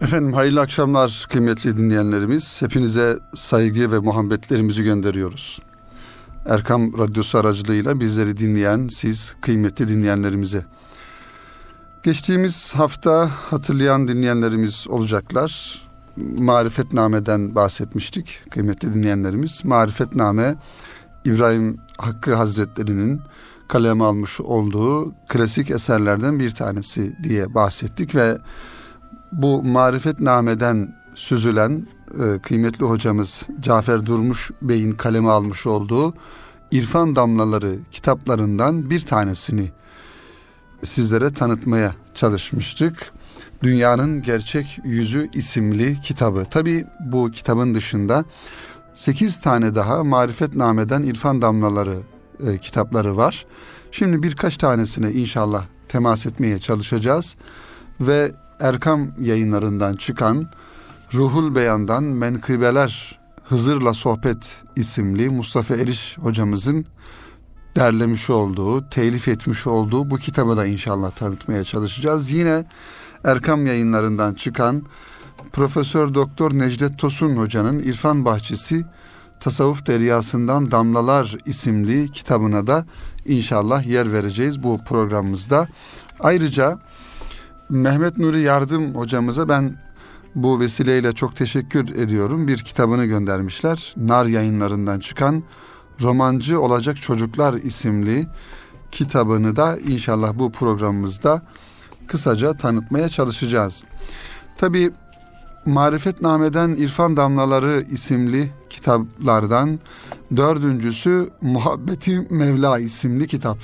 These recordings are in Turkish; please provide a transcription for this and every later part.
Efendim hayırlı akşamlar kıymetli dinleyenlerimiz. Hepinize saygı ve muhabbetlerimizi gönderiyoruz. Erkam Radyosu aracılığıyla bizleri dinleyen siz kıymetli dinleyenlerimize. Geçtiğimiz hafta hatırlayan dinleyenlerimiz olacaklar. Marifetname'den bahsetmiştik kıymetli dinleyenlerimiz. Marifetname İbrahim Hakkı Hazretleri'nin kaleme almış olduğu klasik eserlerden bir tanesi diye bahsettik ve bu marifetnameden süzülen e, kıymetli hocamız Cafer Durmuş Bey'in kaleme almış olduğu İrfan Damlaları kitaplarından bir tanesini sizlere tanıtmaya çalışmıştık. Dünyanın Gerçek Yüzü isimli kitabı. Tabi bu kitabın dışında 8 tane daha marifetnameden İrfan Damlaları e, kitapları var. Şimdi birkaç tanesine inşallah temas etmeye çalışacağız ve Erkam yayınlarından çıkan Ruhul Beyan'dan Menkıbeler Hızır'la Sohbet isimli Mustafa Eriş hocamızın derlemiş olduğu, telif etmiş olduğu bu kitabı da inşallah tanıtmaya çalışacağız. Yine Erkam yayınlarından çıkan Profesör Doktor Necdet Tosun hocanın İrfan Bahçesi Tasavvuf Deryasından Damlalar isimli kitabına da inşallah yer vereceğiz bu programımızda. Ayrıca Mehmet Nuri Yardım hocamıza ben bu vesileyle çok teşekkür ediyorum. Bir kitabını göndermişler. Nar yayınlarından çıkan Romancı Olacak Çocuklar isimli kitabını da inşallah bu programımızda kısaca tanıtmaya çalışacağız. Tabi Marifetname'den İrfan Damlaları isimli kitaplardan dördüncüsü Muhabbeti Mevla isimli kitap.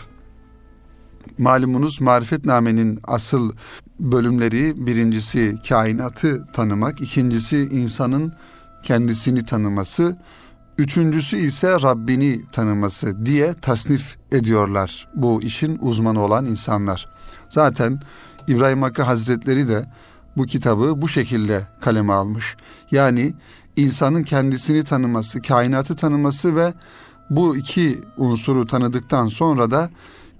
Malumunuz Marifetname'nin asıl bölümleri birincisi kainatı tanımak, ikincisi insanın kendisini tanıması, üçüncüsü ise Rabbini tanıması diye tasnif ediyorlar bu işin uzmanı olan insanlar. Zaten İbrahim Hakkı Hazretleri de bu kitabı bu şekilde kaleme almış. Yani insanın kendisini tanıması, kainatı tanıması ve bu iki unsuru tanıdıktan sonra da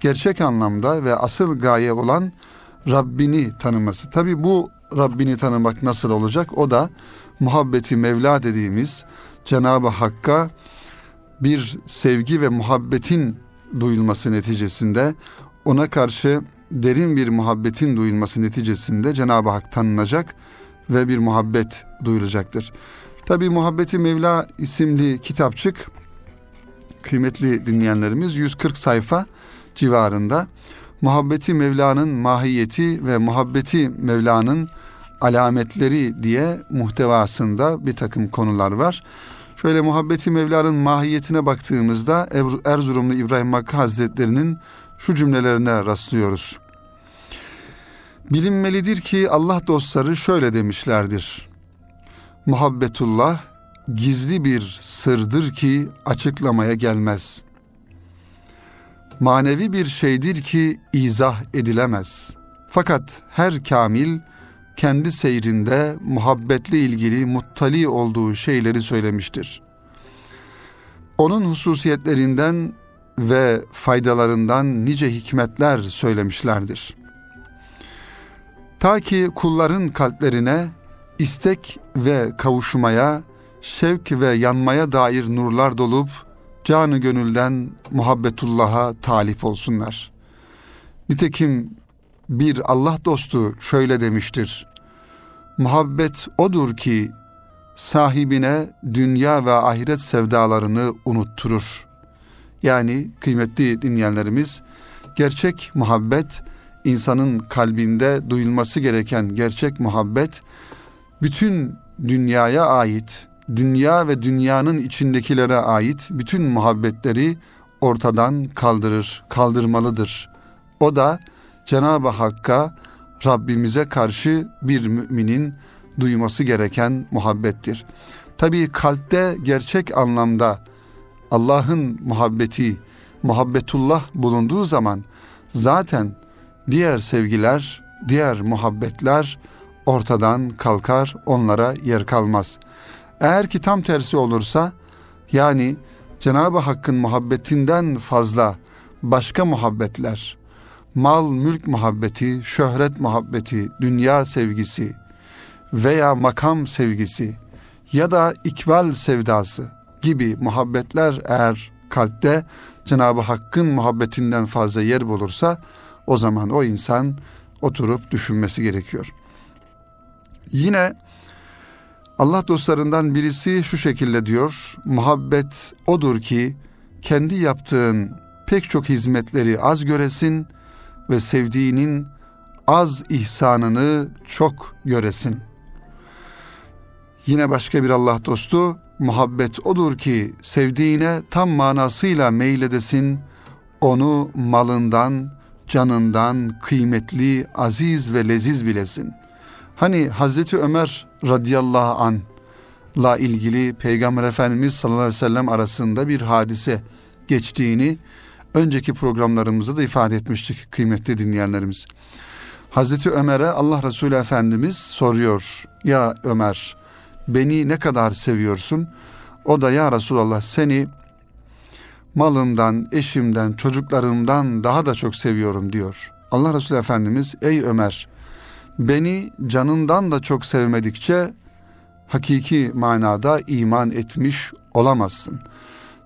gerçek anlamda ve asıl gaye olan Rabbini tanıması. Tabi bu Rabbini tanımak nasıl olacak? O da muhabbeti Mevla dediğimiz Cenab-ı Hakk'a bir sevgi ve muhabbetin duyulması neticesinde ona karşı derin bir muhabbetin duyulması neticesinde Cenab-ı Hak tanınacak ve bir muhabbet duyulacaktır. Tabi Muhabbeti Mevla isimli kitapçık kıymetli dinleyenlerimiz 140 sayfa civarında muhabbeti Mevla'nın mahiyeti ve muhabbeti Mevla'nın alametleri diye muhtevasında bir takım konular var. Şöyle muhabbeti Mevla'nın mahiyetine baktığımızda Erzurumlu İbrahim Hakkı Hazretleri'nin şu cümlelerine rastlıyoruz. Bilinmelidir ki Allah dostları şöyle demişlerdir. Muhabbetullah gizli bir sırdır ki açıklamaya gelmez. Manevi bir şeydir ki izah edilemez. Fakat her kamil kendi seyrinde muhabbetle ilgili muttali olduğu şeyleri söylemiştir. Onun hususiyetlerinden ve faydalarından nice hikmetler söylemişlerdir. Ta ki kulların kalplerine istek ve kavuşmaya, şevk ve yanmaya dair nurlar dolup canı gönülden muhabbetullah'a talip olsunlar. Nitekim bir Allah dostu şöyle demiştir. Muhabbet odur ki sahibine dünya ve ahiret sevdalarını unutturur. Yani kıymetli dinleyenlerimiz gerçek muhabbet insanın kalbinde duyulması gereken gerçek muhabbet bütün dünyaya ait, dünya ve dünyanın içindekilere ait bütün muhabbetleri ortadan kaldırır, kaldırmalıdır. O da Cenab-ı Hakk'a, Rabbimize karşı bir müminin duyması gereken muhabbettir. Tabii kalpte gerçek anlamda Allah'ın muhabbeti, muhabbetullah bulunduğu zaman zaten diğer sevgiler, diğer muhabbetler ortadan kalkar, onlara yer kalmaz. Eğer ki tam tersi olursa, yani Cenab-ı Hakk'ın muhabbetinden fazla başka muhabbetler, mal mülk muhabbeti, şöhret muhabbeti, dünya sevgisi veya makam sevgisi ya da ikbal sevdası gibi muhabbetler eğer kalpte Cenab-ı Hakk'ın muhabbetinden fazla yer bulursa o zaman o insan oturup düşünmesi gerekiyor. Yine Allah dostlarından birisi şu şekilde diyor. Muhabbet odur ki kendi yaptığın pek çok hizmetleri az göresin ve sevdiğinin az ihsanını çok göresin. Yine başka bir Allah dostu muhabbet odur ki sevdiğine tam manasıyla meyledesin, onu malından, canından kıymetli, aziz ve leziz bilesin. Hani Hazreti Ömer radıyallahu an la ilgili Peygamber Efendimiz sallallahu aleyhi ve sellem arasında bir hadise geçtiğini önceki programlarımızda da ifade etmiştik kıymetli dinleyenlerimiz. Hazreti Ömer'e Allah Resulü Efendimiz soruyor. Ya Ömer beni ne kadar seviyorsun? O da ya Resulallah seni malımdan, eşimden, çocuklarımdan daha da çok seviyorum diyor. Allah Resulü Efendimiz ey Ömer beni canından da çok sevmedikçe hakiki manada iman etmiş olamazsın.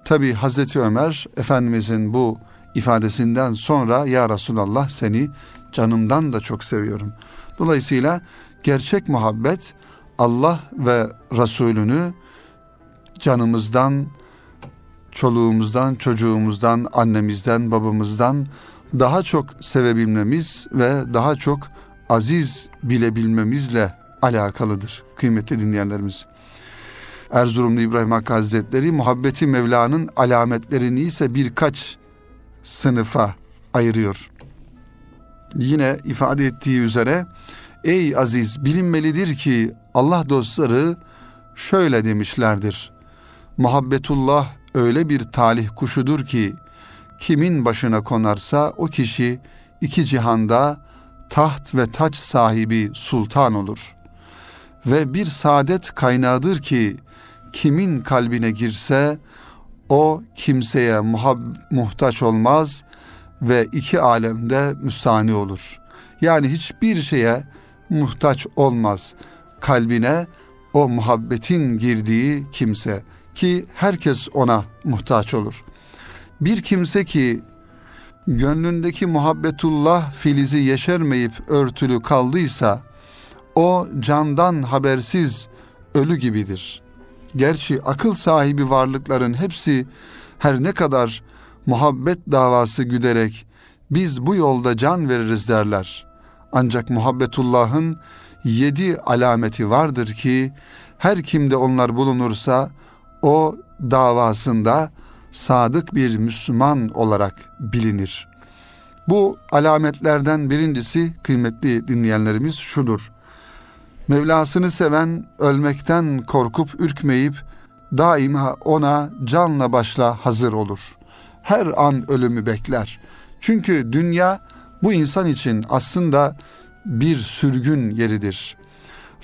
Tabi Hazreti Ömer Efendimizin bu ifadesinden sonra ya Resulallah seni canımdan da çok seviyorum. Dolayısıyla gerçek muhabbet Allah ve Resulünü canımızdan, çoluğumuzdan, çocuğumuzdan, annemizden, babamızdan daha çok sevebilmemiz ve daha çok aziz bilebilmemizle alakalıdır kıymetli dinleyenlerimiz. Erzurumlu İbrahim Hakkı Hazretleri muhabbeti Mevla'nın alametlerini ise birkaç sınıfa ayırıyor. Yine ifade ettiği üzere ey aziz bilinmelidir ki Allah dostları şöyle demişlerdir. Muhabbetullah öyle bir talih kuşudur ki kimin başına konarsa o kişi iki cihanda taht ve taç sahibi sultan olur. Ve bir saadet kaynağıdır ki kimin kalbine girse o kimseye muhab- muhtaç olmaz ve iki alemde müstani olur. Yani hiçbir şeye muhtaç olmaz kalbine o muhabbetin girdiği kimse ki herkes ona muhtaç olur. Bir kimse ki gönlündeki muhabbetullah filizi yeşermeyip örtülü kaldıysa o candan habersiz ölü gibidir. Gerçi akıl sahibi varlıkların hepsi her ne kadar muhabbet davası güderek biz bu yolda can veririz derler. Ancak muhabbetullahın yedi alameti vardır ki her kimde onlar bulunursa o davasında sadık bir Müslüman olarak bilinir. Bu alametlerden birincisi kıymetli dinleyenlerimiz şudur. Mevlasını seven ölmekten korkup ürkmeyip daima ona canla başla hazır olur. Her an ölümü bekler. Çünkü dünya bu insan için aslında bir sürgün yeridir.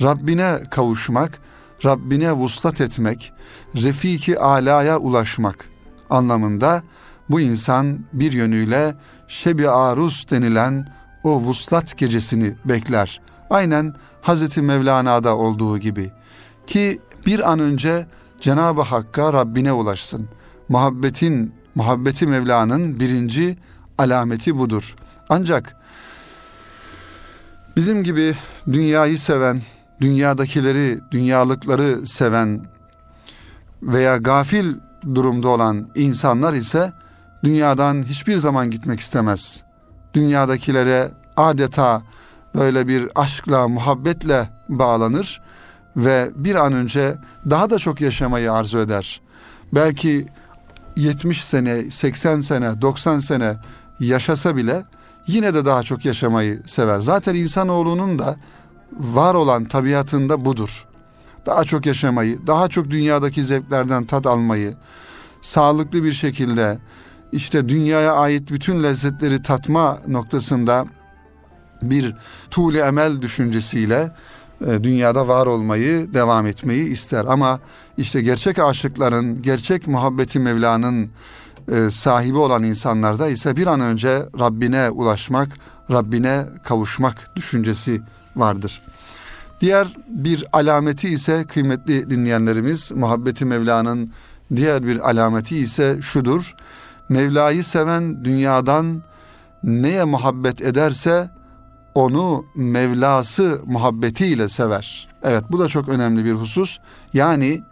Rabbine kavuşmak, Rabbine vuslat etmek, refiki alaya ulaşmak anlamında bu insan bir yönüyle şebi aruz denilen o vuslat gecesini bekler. Aynen Hazreti Mevlana'da olduğu gibi ki bir an önce Cenab-ı Hakk'a Rabbine ulaşsın. Muhabbetin, muhabbeti Mevla'nın birinci alameti budur. Ancak bizim gibi dünyayı seven, dünyadakileri, dünyalıkları seven veya gafil durumda olan insanlar ise dünyadan hiçbir zaman gitmek istemez. Dünyadakilere adeta böyle bir aşkla, muhabbetle bağlanır ve bir an önce daha da çok yaşamayı arzu eder. Belki 70 sene, 80 sene, 90 sene yaşasa bile yine de daha çok yaşamayı sever. Zaten insanoğlunun da var olan tabiatında budur. Daha çok yaşamayı, daha çok dünyadaki zevklerden tad almayı, sağlıklı bir şekilde işte dünyaya ait bütün lezzetleri tatma noktasında bir tuğle emel düşüncesiyle e, dünyada var olmayı, devam etmeyi ister. Ama işte gerçek aşıkların, gerçek muhabbeti Mevla'nın e, sahibi olan insanlarda ise bir an önce Rabbine ulaşmak, Rabbine kavuşmak düşüncesi vardır. Diğer bir alameti ise kıymetli dinleyenlerimiz muhabbeti Mevla'nın diğer bir alameti ise şudur. Mevla'yı seven dünyadan neye muhabbet ederse onu Mevlası muhabbetiyle sever. Evet bu da çok önemli bir husus. Yani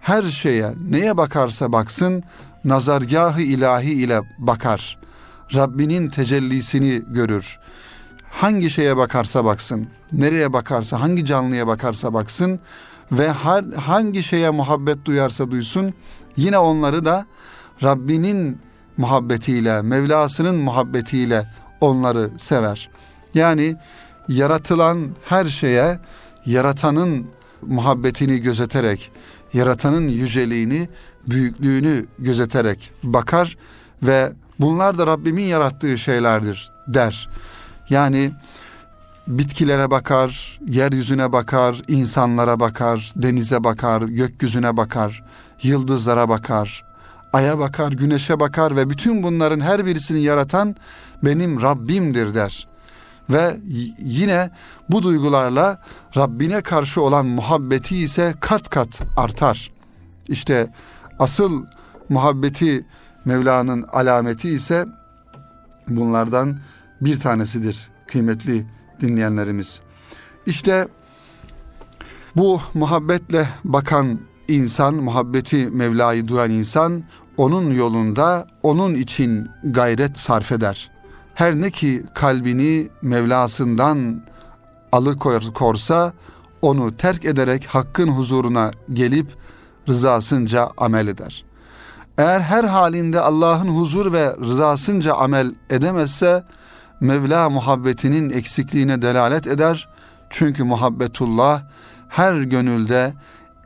her şeye neye bakarsa baksın nazargahı ilahi ile bakar. Rabbinin tecellisini görür. Hangi şeye bakarsa baksın, nereye bakarsa, hangi canlıya bakarsa baksın ve her, hangi şeye muhabbet duyarsa duysun yine onları da Rabbinin muhabbetiyle, Mevlasının muhabbetiyle onları sever. Yani yaratılan her şeye yaratanın muhabbetini gözeterek, yaratanın yüceliğini, büyüklüğünü gözeterek bakar ve bunlar da Rabbimin yarattığı şeylerdir der. Yani bitkilere bakar, yeryüzüne bakar, insanlara bakar, denize bakar, gökyüzüne bakar, yıldızlara bakar, aya bakar, güneşe bakar ve bütün bunların her birisini yaratan benim Rabbimdir der. Ve yine bu duygularla Rabbine karşı olan muhabbeti ise kat kat artar. İşte asıl muhabbeti Mevla'nın alameti ise bunlardan bir tanesidir kıymetli dinleyenlerimiz. İşte bu muhabbetle bakan insan, muhabbeti Mevla'yı duyan insan onun yolunda onun için gayret sarf eder. Her ne ki kalbini Mevlasından alıkorsa onu terk ederek hakkın huzuruna gelip rızasınca amel eder. Eğer her halinde Allah'ın huzur ve rızasınca amel edemezse Mevla muhabbetinin eksikliğine delalet eder. Çünkü muhabbetullah her gönülde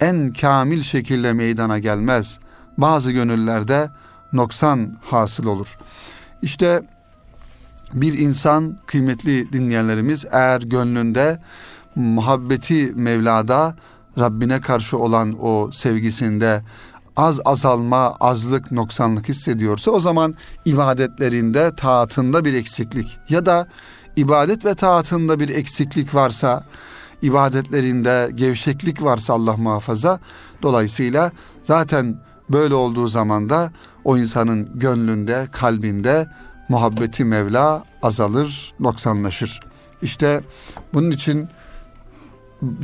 en kamil şekilde meydana gelmez. Bazı gönüllerde noksan hasıl olur. İşte bir insan kıymetli dinleyenlerimiz eğer gönlünde muhabbeti Mevla'da Rabbine karşı olan o sevgisinde az azalma, azlık, noksanlık hissediyorsa o zaman ibadetlerinde, taatında bir eksiklik ya da ibadet ve taatında bir eksiklik varsa, ibadetlerinde gevşeklik varsa Allah muhafaza, dolayısıyla zaten böyle olduğu zaman da o insanın gönlünde, kalbinde muhabbeti Mevla azalır, noksanlaşır. İşte bunun için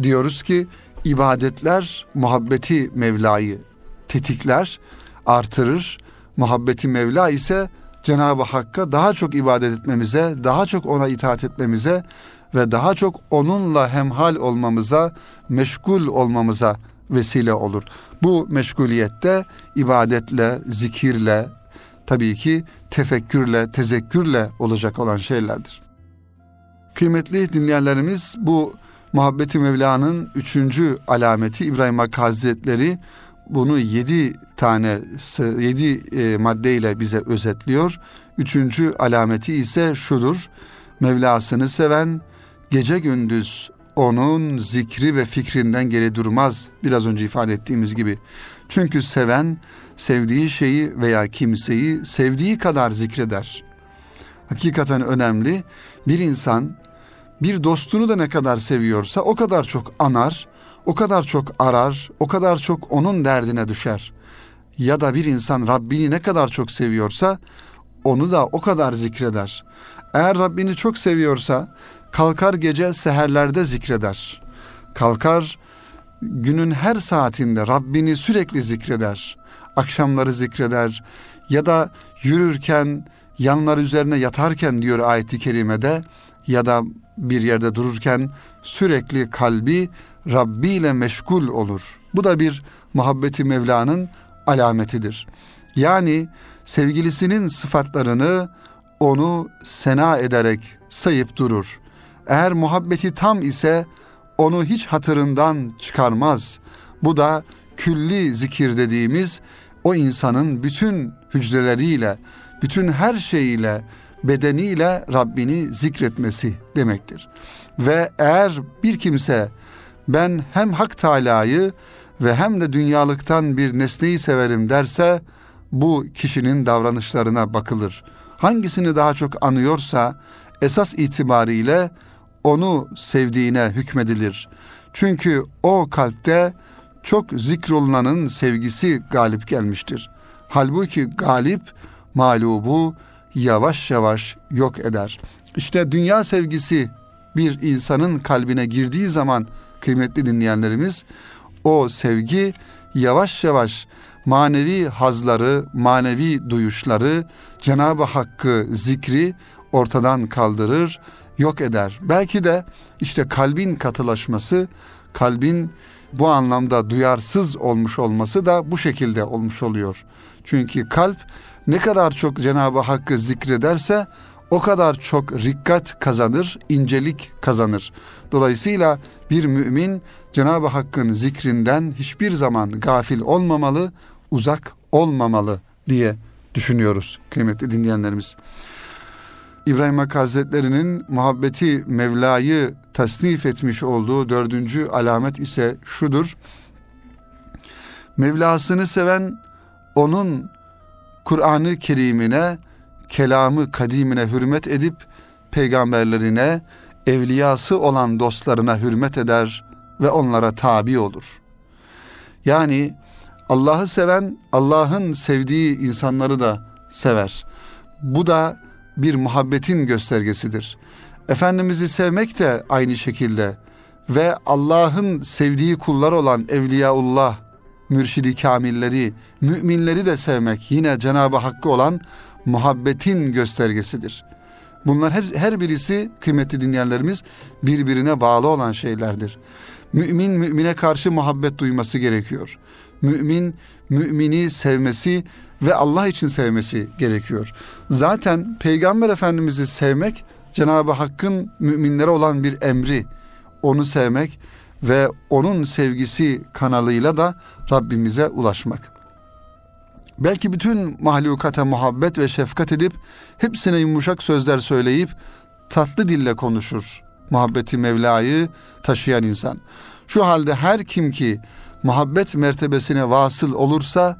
diyoruz ki ibadetler muhabbeti Mevla'yı tetikler, artırır. Muhabbeti Mevla ise Cenab-ı Hakk'a daha çok ibadet etmemize, daha çok ona itaat etmemize ve daha çok onunla hemhal olmamıza, meşgul olmamıza vesile olur. Bu meşguliyette ibadetle, zikirle, tabii ki tefekkürle, tezekkürle olacak olan şeylerdir. Kıymetli dinleyenlerimiz bu muhabbeti Mevla'nın üçüncü alameti İbrahim Hakkı Hazretleri bunu yedi tane yedi e, maddeyle bize özetliyor. Üçüncü alameti ise şudur. Mevlasını seven gece gündüz onun zikri ve fikrinden geri durmaz. Biraz önce ifade ettiğimiz gibi. Çünkü seven sevdiği şeyi veya kimseyi sevdiği kadar zikreder. Hakikaten önemli. Bir insan bir dostunu da ne kadar seviyorsa o kadar çok anar, o kadar çok arar, o kadar çok onun derdine düşer. Ya da bir insan Rabbini ne kadar çok seviyorsa onu da o kadar zikreder. Eğer Rabbini çok seviyorsa kalkar gece seherlerde zikreder. Kalkar günün her saatinde Rabbini sürekli zikreder. Akşamları zikreder ya da yürürken yanlar üzerine yatarken diyor ayeti kerimede ya da bir yerde dururken sürekli kalbi Rabbi ile meşgul olur. Bu da bir muhabbeti Mevla'nın alametidir. Yani sevgilisinin sıfatlarını onu sena ederek sayıp durur. Eğer muhabbeti tam ise onu hiç hatırından çıkarmaz. Bu da külli zikir dediğimiz o insanın bütün hücreleriyle, bütün her şeyiyle, bedeniyle Rabbini zikretmesi demektir. Ve eğer bir kimse ben hem Hak Teala'yı ve hem de dünyalıktan bir nesneyi severim derse bu kişinin davranışlarına bakılır. Hangisini daha çok anıyorsa esas itibariyle onu sevdiğine hükmedilir. Çünkü o kalpte çok zikrolunanın sevgisi galip gelmiştir. Halbuki galip mağlubu yavaş yavaş yok eder. İşte dünya sevgisi bir insanın kalbine girdiği zaman kıymetli dinleyenlerimiz o sevgi yavaş yavaş manevi hazları, manevi duyuşları, Cenab-ı Hakk'ı zikri ortadan kaldırır, yok eder. Belki de işte kalbin katılaşması, kalbin bu anlamda duyarsız olmuş olması da bu şekilde olmuş oluyor. Çünkü kalp ne kadar çok Cenab-ı Hakk'ı zikrederse o kadar çok rikkat kazanır, incelik kazanır. Dolayısıyla bir mümin Cenab-ı Hakk'ın zikrinden hiçbir zaman gafil olmamalı, uzak olmamalı diye düşünüyoruz kıymetli dinleyenlerimiz. İbrahim Hakkı Hazretleri'nin muhabbeti Mevla'yı tasnif etmiş olduğu dördüncü alamet ise şudur. Mevlasını seven onun Kur'an-ı Kerim'ine, kelamı kadimine hürmet edip peygamberlerine, evliyası olan dostlarına hürmet eder ve onlara tabi olur. Yani Allah'ı seven Allah'ın sevdiği insanları da sever. Bu da bir muhabbetin göstergesidir. Efendimiz'i sevmek de aynı şekilde ve Allah'ın sevdiği kullar olan Evliyaullah, mürşidi kamilleri, müminleri de sevmek yine Cenab-ı Hakk'a olan muhabbetin göstergesidir. Bunlar her, her birisi kıymetli dinleyenlerimiz birbirine bağlı olan şeylerdir. Mümin mümine karşı muhabbet duyması gerekiyor. Mümin mümini sevmesi ve Allah için sevmesi gerekiyor. Zaten Peygamber Efendimiz'i sevmek Cenab-ı Hakk'ın müminlere olan bir emri. Onu sevmek ve onun sevgisi kanalıyla da Rabbimize ulaşmak. Belki bütün mahlukata muhabbet ve şefkat edip hepsine yumuşak sözler söyleyip tatlı dille konuşur. Muhabbeti Mevla'yı taşıyan insan. Şu halde her kim ki muhabbet mertebesine vasıl olursa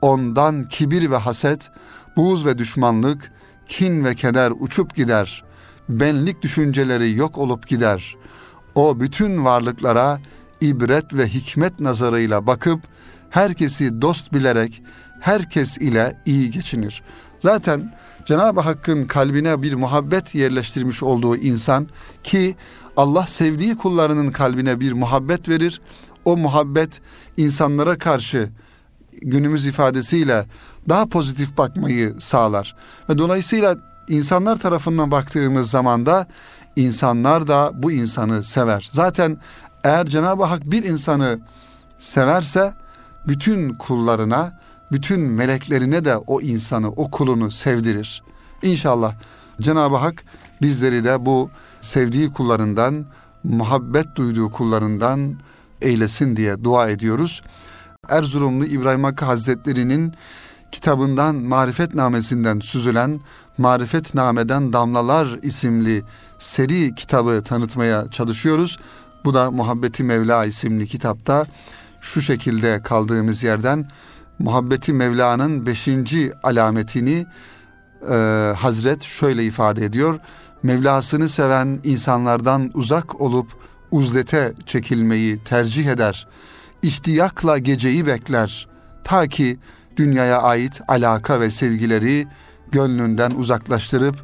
ondan kibir ve haset, buğz ve düşmanlık, kin ve keder uçup gider. Benlik düşünceleri yok olup gider. O bütün varlıklara ibret ve hikmet nazarıyla bakıp herkesi dost bilerek herkes ile iyi geçinir. Zaten Cenab-ı Hakk'ın kalbine bir muhabbet yerleştirmiş olduğu insan ki Allah sevdiği kullarının kalbine bir muhabbet verir. O muhabbet insanlara karşı günümüz ifadesiyle daha pozitif bakmayı sağlar. Ve dolayısıyla insanlar tarafından baktığımız zaman da insanlar da bu insanı sever. Zaten eğer Cenab-ı Hak bir insanı severse bütün kullarına, bütün meleklerine de o insanı, o kulunu sevdirir. İnşallah Cenab-ı Hak bizleri de bu sevdiği kullarından, muhabbet duyduğu kullarından eylesin diye dua ediyoruz. Erzurumlu İbrahim Hakkı Hazretleri'nin kitabından Marifetnamesinden süzülen Marifetname'den Damlalar isimli seri kitabı tanıtmaya çalışıyoruz. Bu da Muhabbeti Mevla isimli kitapta şu şekilde kaldığımız yerden Muhabbeti Mevla'nın beşinci alametini e, Hazret şöyle ifade ediyor. Mevlasını seven insanlardan uzak olup uzlete çekilmeyi tercih eder. İştiyakla geceyi bekler. Ta ki dünyaya ait alaka ve sevgileri gönlünden uzaklaştırıp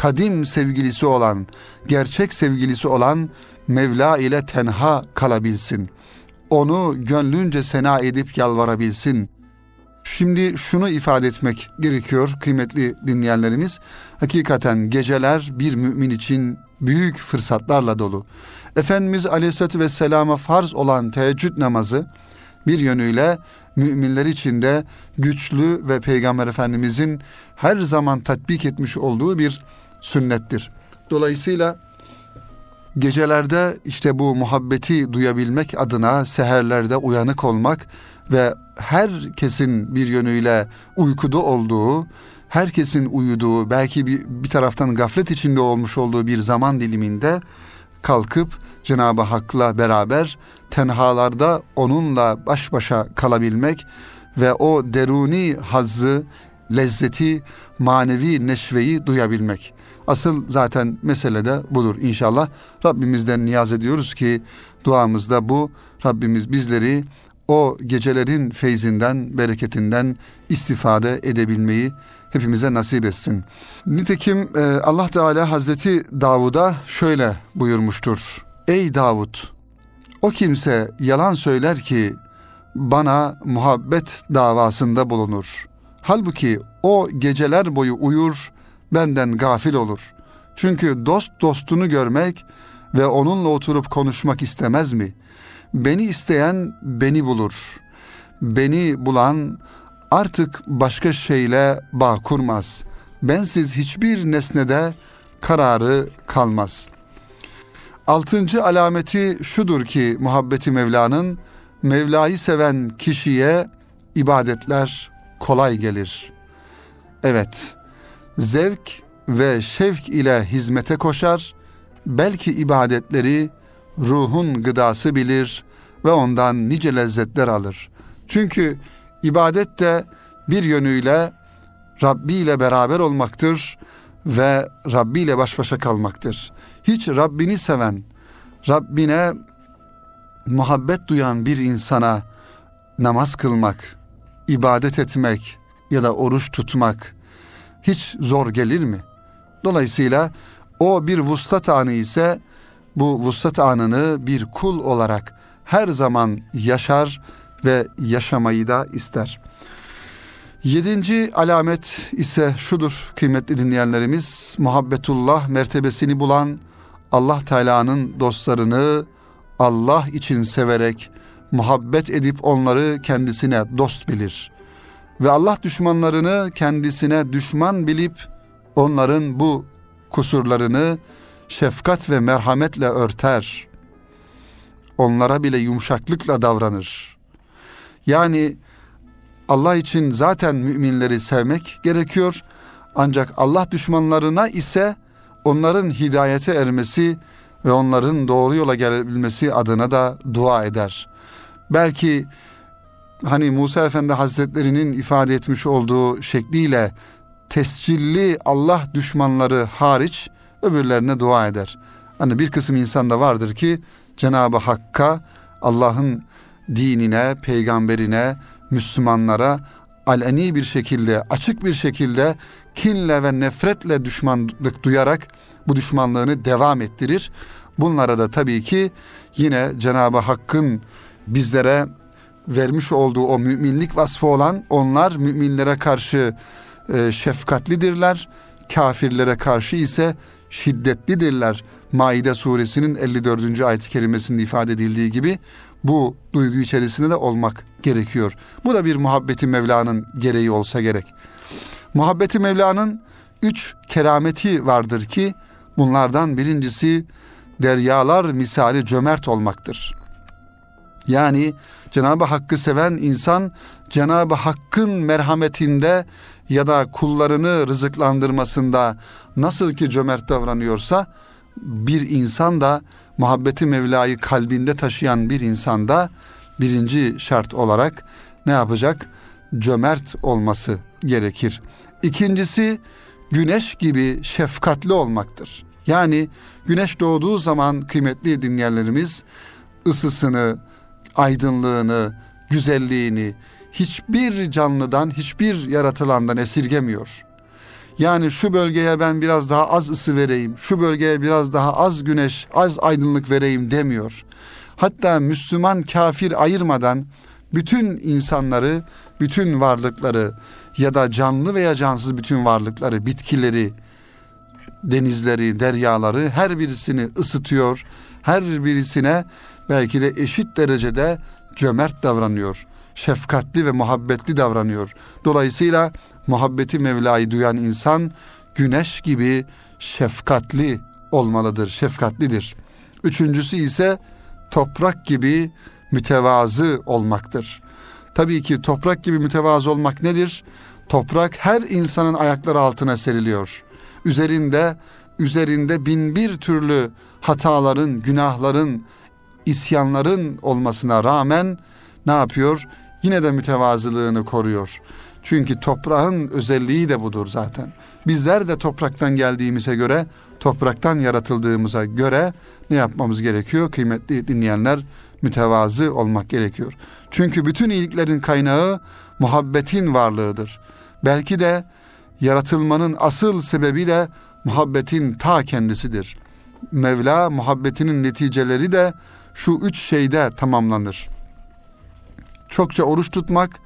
kadim sevgilisi olan, gerçek sevgilisi olan Mevla ile tenha kalabilsin. Onu gönlünce sena edip yalvarabilsin. Şimdi şunu ifade etmek gerekiyor kıymetli dinleyenlerimiz. Hakikaten geceler bir mümin için büyük fırsatlarla dolu. Efendimiz Aleyhisselatü Vesselam'a farz olan teheccüd namazı bir yönüyle müminler için de güçlü ve Peygamber Efendimizin her zaman tatbik etmiş olduğu bir sünnettir. Dolayısıyla gecelerde işte bu muhabbeti duyabilmek adına seherlerde uyanık olmak ve herkesin bir yönüyle uykuda olduğu, herkesin uyuduğu, belki bir, bir taraftan gaflet içinde olmuş olduğu bir zaman diliminde kalkıp Cenab-ı Hak'la beraber tenhalarda onunla baş başa kalabilmek ve o deruni hazzı, lezzeti, manevi neşveyi duyabilmek. Asıl zaten mesele de budur inşallah. Rabbimizden niyaz ediyoruz ki duamızda bu Rabbimiz bizleri o gecelerin feyzinden, bereketinden istifade edebilmeyi hepimize nasip etsin. Nitekim e, Allah Teala Hazreti Davud'a şöyle buyurmuştur. Ey Davud! O kimse yalan söyler ki bana muhabbet davasında bulunur. Halbuki o geceler boyu uyur, benden gafil olur. Çünkü dost dostunu görmek ve onunla oturup konuşmak istemez mi? Beni isteyen beni bulur. Beni bulan artık başka şeyle bağ kurmaz. Bensiz hiçbir nesnede kararı kalmaz. Altıncı alameti şudur ki muhabbeti Mevla'nın Mevla'yı seven kişiye ibadetler kolay gelir. Evet, zevk ve şevk ile hizmete koşar, belki ibadetleri ruhun gıdası bilir ve ondan nice lezzetler alır. Çünkü ibadet de bir yönüyle Rabbi ile beraber olmaktır ve Rabbi ile baş başa kalmaktır. Hiç Rabbini seven, Rabbine muhabbet duyan bir insana namaz kılmak, ibadet etmek ya da oruç tutmak hiç zor gelir mi? Dolayısıyla o bir vuslat anı ise bu vuslat anını bir kul olarak her zaman yaşar ve yaşamayı da ister. Yedinci alamet ise şudur kıymetli dinleyenlerimiz. Muhabbetullah mertebesini bulan Allah Teala'nın dostlarını Allah için severek muhabbet edip onları kendisine dost bilir. Ve Allah düşmanlarını kendisine düşman bilip onların bu kusurlarını şefkat ve merhametle örter. Onlara bile yumuşaklıkla davranır. Yani Allah için zaten müminleri sevmek gerekiyor. Ancak Allah düşmanlarına ise onların hidayete ermesi ve onların doğru yola gelebilmesi adına da dua eder. Belki hani Musa Efendi Hazretlerinin ifade etmiş olduğu şekliyle tescilli Allah düşmanları hariç öbürlerine dua eder. Hani bir kısım insan da vardır ki Cenab-ı Hakk'a, Allah'ın dinine, peygamberine, Müslümanlara aleni bir şekilde, açık bir şekilde kinle ve nefretle düşmanlık duyarak bu düşmanlığını devam ettirir. Bunlara da tabii ki yine Cenab-ı Hakk'ın bizlere vermiş olduğu o müminlik vasfı olan onlar müminlere karşı e, şefkatlidirler. Kafirlere karşı ise şiddetlidirler. Maide suresinin 54. ayet-i kerimesinde ifade edildiği gibi bu duygu içerisinde de olmak gerekiyor. Bu da bir muhabbeti Mevla'nın gereği olsa gerek. Muhabbeti Mevla'nın üç kerameti vardır ki bunlardan birincisi deryalar misali cömert olmaktır. Yani Cenab-ı Hakk'ı seven insan Cenab-ı Hakk'ın merhametinde ya da kullarını rızıklandırmasında nasıl ki cömert davranıyorsa bir insan da muhabbeti Mevla'yı kalbinde taşıyan bir insan da birinci şart olarak ne yapacak? Cömert olması gerekir. İkincisi güneş gibi şefkatli olmaktır. Yani güneş doğduğu zaman kıymetli dinleyenlerimiz ısısını, aydınlığını, güzelliğini hiçbir canlıdan, hiçbir yaratılandan esirgemiyor. Yani şu bölgeye ben biraz daha az ısı vereyim, şu bölgeye biraz daha az güneş, az aydınlık vereyim demiyor. Hatta Müslüman kafir ayırmadan bütün insanları, bütün varlıkları ya da canlı veya cansız bütün varlıkları, bitkileri, denizleri, deryaları her birisini ısıtıyor. Her birisine belki de eşit derecede cömert davranıyor. Şefkatli ve muhabbetli davranıyor. Dolayısıyla muhabbeti Mevla'yı duyan insan güneş gibi şefkatli olmalıdır, şefkatlidir. Üçüncüsü ise toprak gibi mütevazı olmaktır. Tabii ki toprak gibi mütevazı olmak nedir? Toprak her insanın ayakları altına seriliyor. Üzerinde üzerinde bin bir türlü hataların, günahların, isyanların olmasına rağmen ne yapıyor? Yine de mütevazılığını koruyor. Çünkü toprağın özelliği de budur zaten. Bizler de topraktan geldiğimize göre, topraktan yaratıldığımıza göre ne yapmamız gerekiyor? Kıymetli dinleyenler, mütevazı olmak gerekiyor. Çünkü bütün iyiliklerin kaynağı muhabbetin varlığıdır. Belki de yaratılmanın asıl sebebi de muhabbetin ta kendisidir. Mevla muhabbetinin neticeleri de şu üç şeyde tamamlanır. Çokça oruç tutmak,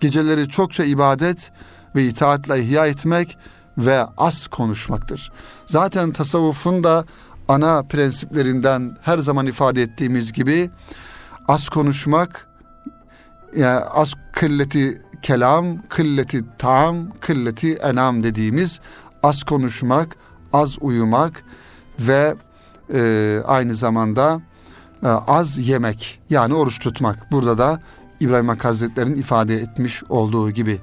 geceleri çokça ibadet ve itaatle ihya etmek ve az konuşmaktır. Zaten tasavvufun da ana prensiplerinden her zaman ifade ettiğimiz gibi az konuşmak, yani az kılleti kelam, kılleti tam, kılleti enam dediğimiz az konuşmak, az uyumak ve e, aynı zamanda az yemek yani oruç tutmak. Burada da İbrahim Hakkı Hazretleri'nin ifade etmiş olduğu gibi.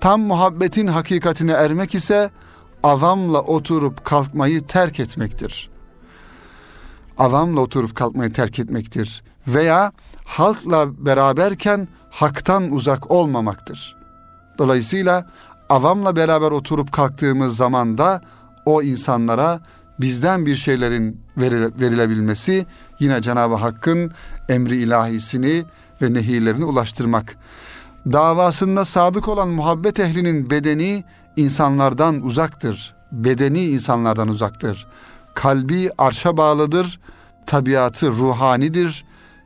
Tam muhabbetin hakikatine ermek ise avamla oturup kalkmayı terk etmektir. Avamla oturup kalkmayı terk etmektir. Veya halkla beraberken haktan uzak olmamaktır. Dolayısıyla avamla beraber oturup kalktığımız zaman da o insanlara bizden bir şeylerin verilebilmesi yine Cenab-ı Hakk'ın emri ilahisini ve nehilerini ulaştırmak. Davasında sadık olan muhabbet ehlinin bedeni insanlardan uzaktır. Bedeni insanlardan uzaktır. Kalbi arşa bağlıdır. Tabiatı ruhanidir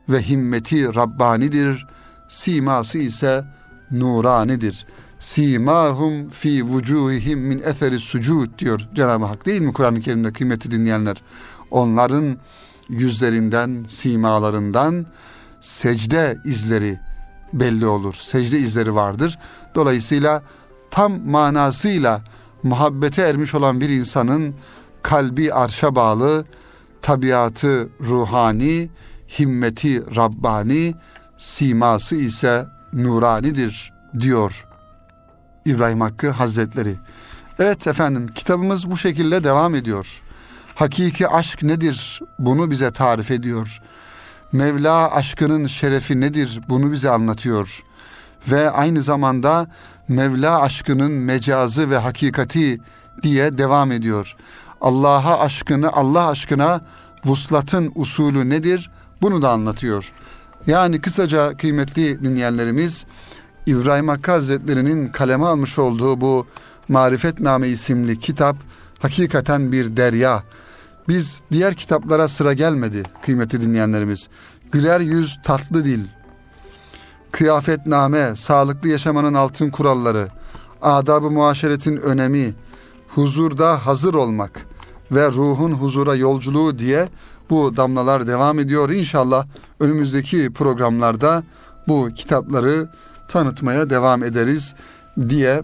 ve himmeti Rabbanidir. Siması ise nuranidir. Simahum fi vucuhihim min eseri sucud diyor Cenab-ı Hak değil mi Kur'an-ı Kerim'de kıymeti dinleyenler? Onların yüzlerinden, simalarından secde izleri belli olur. Secde izleri vardır. Dolayısıyla tam manasıyla muhabbete ermiş olan bir insanın kalbi arşa bağlı, tabiatı ruhani, himmeti Rabbani, siması ise nuranidir diyor İbrahim Hakkı Hazretleri. Evet efendim kitabımız bu şekilde devam ediyor. Hakiki aşk nedir? Bunu bize tarif ediyor. Mevla aşkının şerefi nedir? Bunu bize anlatıyor. Ve aynı zamanda Mevla aşkının mecazı ve hakikati diye devam ediyor. Allah'a aşkını, Allah aşkına vuslatın usulü nedir? Bunu da anlatıyor. Yani kısaca kıymetli dinleyenlerimiz İbrahim Hakkı Hazretleri'nin kaleme almış olduğu bu Marifetname isimli kitap hakikaten bir derya. Biz diğer kitaplara sıra gelmedi kıymetli dinleyenlerimiz. Güler yüz tatlı dil, kıyafetname, sağlıklı yaşamanın altın kuralları, adab-ı muaşeretin önemi, huzurda hazır olmak ve ruhun huzura yolculuğu diye bu damlalar devam ediyor. İnşallah önümüzdeki programlarda bu kitapları tanıtmaya devam ederiz diye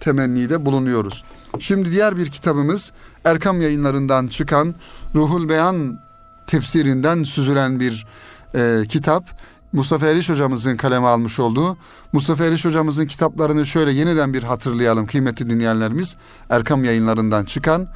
temennide bulunuyoruz. Şimdi diğer bir kitabımız Erkam yayınlarından çıkan Ruhul Beyan tefsirinden süzülen bir e, kitap. Mustafa Eriş hocamızın kaleme almış olduğu Mustafa Eriş hocamızın kitaplarını şöyle yeniden bir hatırlayalım kıymetli dinleyenlerimiz. Erkam yayınlarından çıkan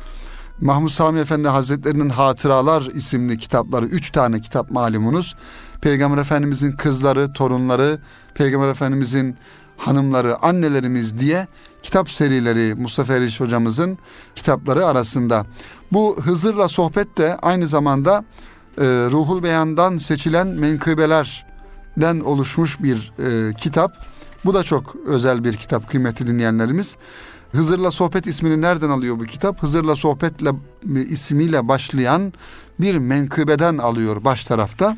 Mahmud Sami Efendi Hazretleri'nin Hatıralar isimli kitapları, üç tane kitap malumunuz. Peygamber Efendimizin kızları, torunları, Peygamber Efendimizin hanımları, annelerimiz diye kitap serileri Mustafa Eriş hocamızın kitapları arasında. Bu Hızır'la sohbet de aynı zamanda e, Ruhul Beyan'dan seçilen menkıbelerden oluşmuş bir e, kitap. Bu da çok özel bir kitap kıymetli dinleyenlerimiz. Hızır'la Sohbet ismini nereden alıyor bu kitap? Hızır'la Sohbet'le ismiyle başlayan bir menkıbeden alıyor baş tarafta.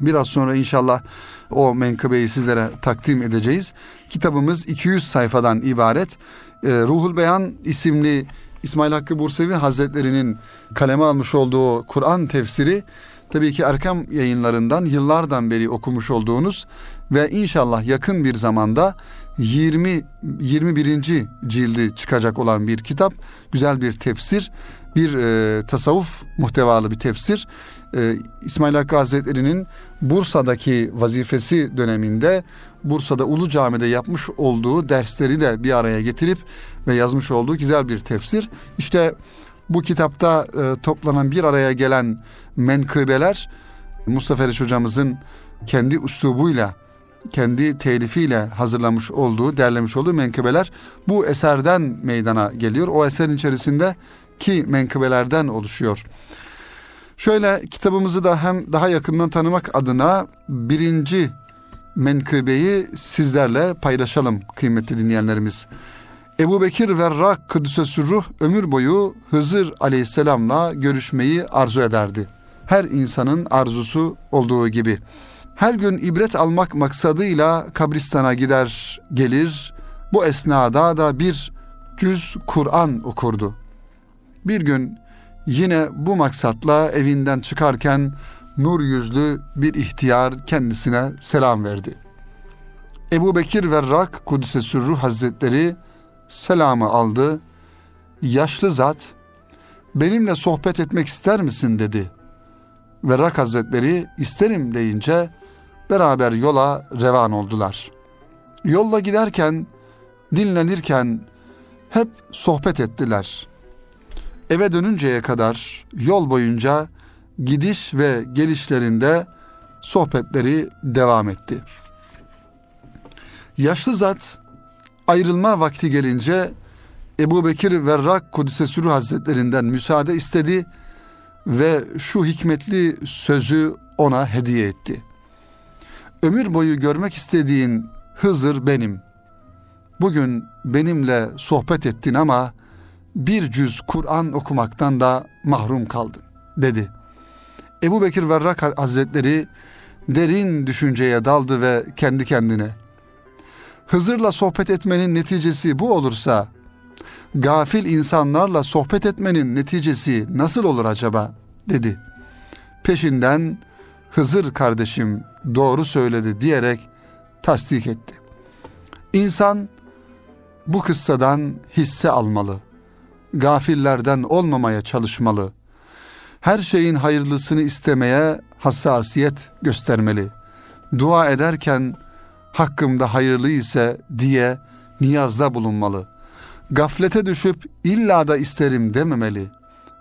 Biraz sonra inşallah o menkıbeyi sizlere takdim edeceğiz. Kitabımız 200 sayfadan ibaret. Ee, Ruhul Beyan isimli İsmail Hakkı Bursevi Hazretleri'nin kaleme almış olduğu Kur'an tefsiri tabii ki Erkam yayınlarından yıllardan beri okumuş olduğunuz ve inşallah yakın bir zamanda 20 21. cildi çıkacak olan bir kitap. Güzel bir tefsir, bir e, tasavvuf muhtevalı bir tefsir. E, İsmail Hakkı Hazretleri'nin Bursa'daki vazifesi döneminde Bursa'da Ulu Cami'de yapmış olduğu dersleri de bir araya getirip ve yazmış olduğu güzel bir tefsir. İşte bu kitapta e, toplanan bir araya gelen menkıbeler Mustafa Eriş hocamızın kendi üslubuyla kendi telifiyle hazırlamış olduğu, derlemiş olduğu menkıbeler bu eserden meydana geliyor. O eserin içerisinde ki menkıbelerden oluşuyor. Şöyle kitabımızı da hem daha yakından tanımak adına birinci menkıbeyi sizlerle paylaşalım kıymetli dinleyenlerimiz. Ebu Bekir Verrak Kıdüs'e ruh ömür boyu Hızır aleyhisselamla görüşmeyi arzu ederdi. Her insanın arzusu olduğu gibi. Her gün ibret almak maksadıyla kabristana gider gelir. Bu esnada da bir cüz Kur'an okurdu. Bir gün yine bu maksatla evinden çıkarken nur yüzlü bir ihtiyar kendisine selam verdi. Ebu Bekir Verrak Kudüs'e Sürru Hazretleri selamı aldı. Yaşlı zat benimle sohbet etmek ister misin dedi. Verrak Hazretleri isterim deyince beraber yola revan oldular. Yolla giderken, dinlenirken hep sohbet ettiler. Eve dönünceye kadar yol boyunca gidiş ve gelişlerinde sohbetleri devam etti. Yaşlı zat ayrılma vakti gelince Ebu Bekir Verrak Kudüs'e Sürü Hazretlerinden müsaade istedi ve şu hikmetli sözü ona hediye etti. Ömür boyu görmek istediğin Hızır benim. Bugün benimle sohbet ettin ama bir cüz Kur'an okumaktan da mahrum kaldın dedi. Ebu Bekir Verrak Hazretleri derin düşünceye daldı ve kendi kendine Hızır'la sohbet etmenin neticesi bu olursa gafil insanlarla sohbet etmenin neticesi nasıl olur acaba dedi. Peşinden Hızır kardeşim doğru söyledi diyerek tasdik etti. İnsan bu kıssadan hisse almalı. Gafillerden olmamaya çalışmalı. Her şeyin hayırlısını istemeye hassasiyet göstermeli. Dua ederken hakkımda hayırlı ise diye niyazda bulunmalı. Gaflete düşüp illa da isterim dememeli.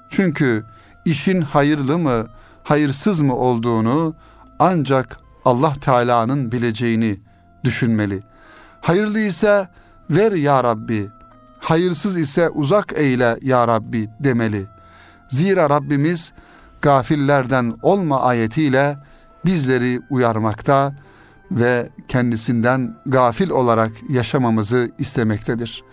Çünkü işin hayırlı mı, hayırsız mı olduğunu ancak Allah Teala'nın bileceğini düşünmeli. Hayırlı ise ver ya Rabbi, hayırsız ise uzak eyle ya Rabbi demeli. Zira Rabbimiz gafillerden olma ayetiyle bizleri uyarmakta ve kendisinden gafil olarak yaşamamızı istemektedir.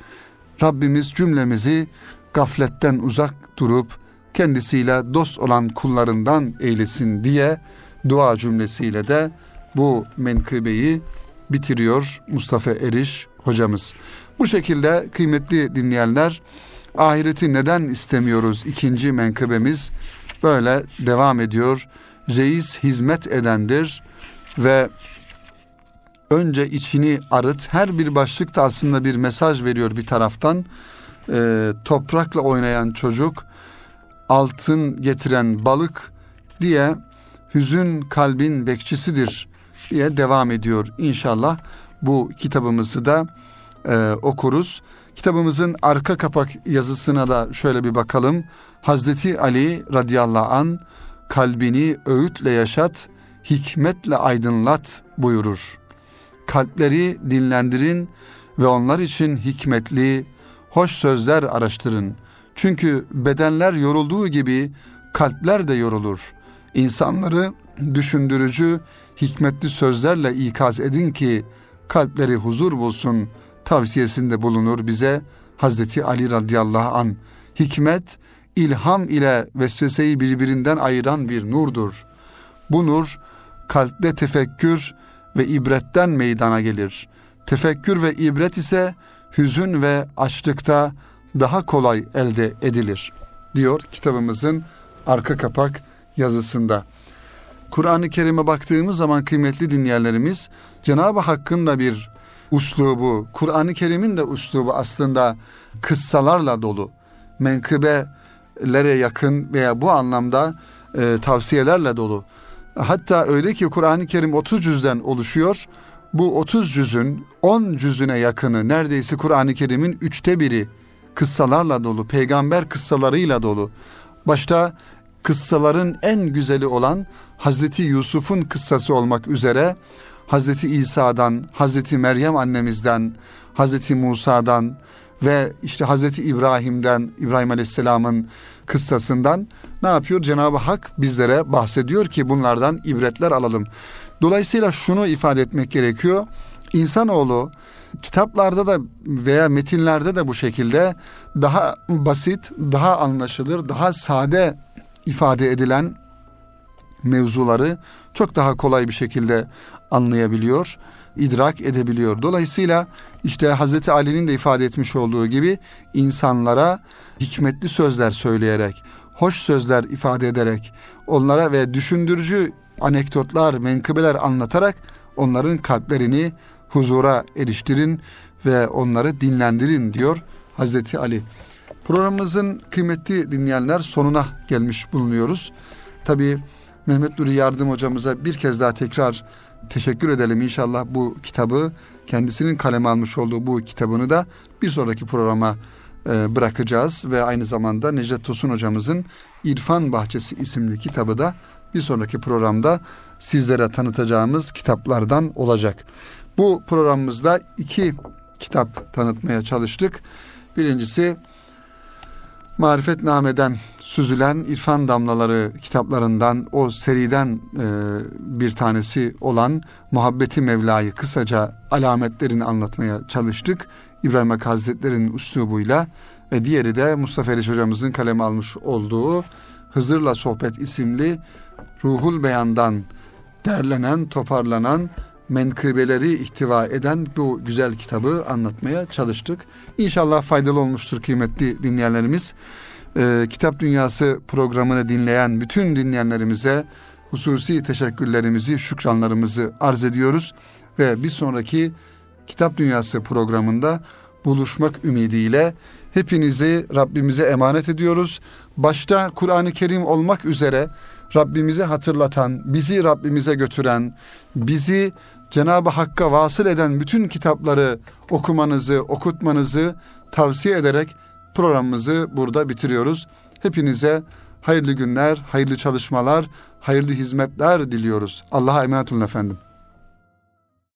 Rabbimiz cümlemizi gafletten uzak durup kendisiyle dost olan kullarından eylesin diye dua cümlesiyle de bu menkıbeyi bitiriyor Mustafa Eriş hocamız. Bu şekilde kıymetli dinleyenler ahireti neden istemiyoruz ikinci menkıbemiz böyle devam ediyor. Reis hizmet edendir ve önce içini arıt. Her bir başlıkta aslında bir mesaj veriyor bir taraftan. E, toprakla oynayan çocuk, altın getiren balık diye hüzün kalbin bekçisidir diye devam ediyor. İnşallah bu kitabımızı da e, okuruz. Kitabımızın arka kapak yazısına da şöyle bir bakalım. Hazreti Ali radıyallahu an kalbini öğütle yaşat, hikmetle aydınlat buyurur kalpleri dinlendirin ve onlar için hikmetli, hoş sözler araştırın. Çünkü bedenler yorulduğu gibi kalpler de yorulur. İnsanları düşündürücü, hikmetli sözlerle ikaz edin ki kalpleri huzur bulsun tavsiyesinde bulunur bize Hazreti Ali radıyallahu an. Hikmet, ilham ile vesveseyi birbirinden ayıran bir nurdur. Bu nur kalpte tefekkür ve ibretten meydana gelir. Tefekkür ve ibret ise hüzün ve açlıkta daha kolay elde edilir diyor kitabımızın arka kapak yazısında. Kur'an-ı Kerim'e baktığımız zaman kıymetli dinleyenlerimiz Cenab-ı Hakk'ın da bir uslubu, Kur'an-ı Kerim'in de uslubu aslında kıssalarla dolu. Menkıbelere yakın veya bu anlamda e, tavsiyelerle dolu. Hatta öyle ki Kur'an-ı Kerim 30 cüzden oluşuyor. Bu 30 cüzün 10 cüzüne yakını neredeyse Kur'an-ı Kerim'in üçte biri kıssalarla dolu, peygamber kıssalarıyla dolu. Başta kıssaların en güzeli olan Hazreti Yusuf'un kıssası olmak üzere Hazreti İsa'dan, Hazreti Meryem annemizden, Hazreti Musa'dan ve işte Hazreti İbrahim'den, İbrahim Aleyhisselam'ın kıssasından ne yapıyor? Cenab-ı Hak bizlere bahsediyor ki bunlardan ibretler alalım. Dolayısıyla şunu ifade etmek gerekiyor. İnsanoğlu kitaplarda da veya metinlerde de bu şekilde daha basit, daha anlaşılır, daha sade ifade edilen mevzuları çok daha kolay bir şekilde anlayabiliyor, idrak edebiliyor. Dolayısıyla işte Hazreti Ali'nin de ifade etmiş olduğu gibi insanlara hikmetli sözler söyleyerek, hoş sözler ifade ederek, onlara ve düşündürücü anekdotlar, menkıbeler anlatarak onların kalplerini huzura eriştirin ve onları dinlendirin diyor Hazreti Ali. Programımızın kıymetli dinleyenler sonuna gelmiş bulunuyoruz. Tabii Mehmet Nuri Yardım hocamıza bir kez daha tekrar teşekkür edelim. İnşallah bu kitabı kendisinin kaleme almış olduğu bu kitabını da bir sonraki programa e, bırakacağız ve aynı zamanda Necdet Tosun hocamızın İrfan Bahçesi isimli kitabı da bir sonraki programda sizlere tanıtacağımız kitaplardan olacak. Bu programımızda iki kitap tanıtmaya çalıştık. Birincisi Marifetname'den süzülen İrfan Damlaları kitaplarından o seriden e, bir tanesi olan Muhabbeti Mevla'yı kısaca alametlerini anlatmaya çalıştık. İbrahim Hakkı Hazretleri'nin üslubuyla ve diğeri de Mustafa Eriş hocamızın kaleme almış olduğu Hızır'la Sohbet isimli Ruhul Beyan'dan derlenen, toparlanan menkıbeleri ihtiva eden bu güzel kitabı anlatmaya çalıştık. İnşallah faydalı olmuştur kıymetli dinleyenlerimiz. Ee, Kitap Dünyası programını dinleyen bütün dinleyenlerimize hususi teşekkürlerimizi, şükranlarımızı arz ediyoruz. Ve bir sonraki Kitap Dünyası programında buluşmak ümidiyle hepinizi Rabbimize emanet ediyoruz. Başta Kur'an-ı Kerim olmak üzere Rabbimizi hatırlatan, bizi Rabbimize götüren, bizi Cenab-ı Hakk'a vasıl eden bütün kitapları okumanızı, okutmanızı tavsiye ederek programımızı burada bitiriyoruz. Hepinize hayırlı günler, hayırlı çalışmalar, hayırlı hizmetler diliyoruz. Allah'a emanet olun efendim.